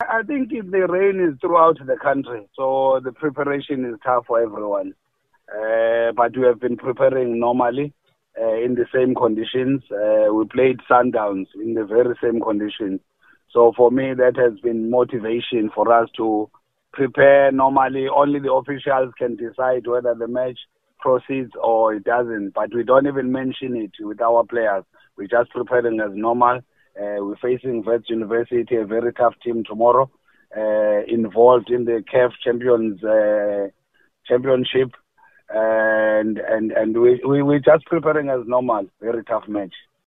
I think if the rain is throughout the country, so the preparation is tough for everyone. Uh, but we have been preparing normally uh, in the same conditions. Uh, we played Sundowns in the very same conditions. So for me, that has been motivation for us to prepare normally. Only the officials can decide whether the match proceeds or it doesn't. But we don't even mention it with our players. We're just preparing as normal. Uh, we're facing Wits University, a very tough team tomorrow, uh, involved in the CAF Champions uh, Championship, and and and we, we we're just preparing as normal. Very tough match.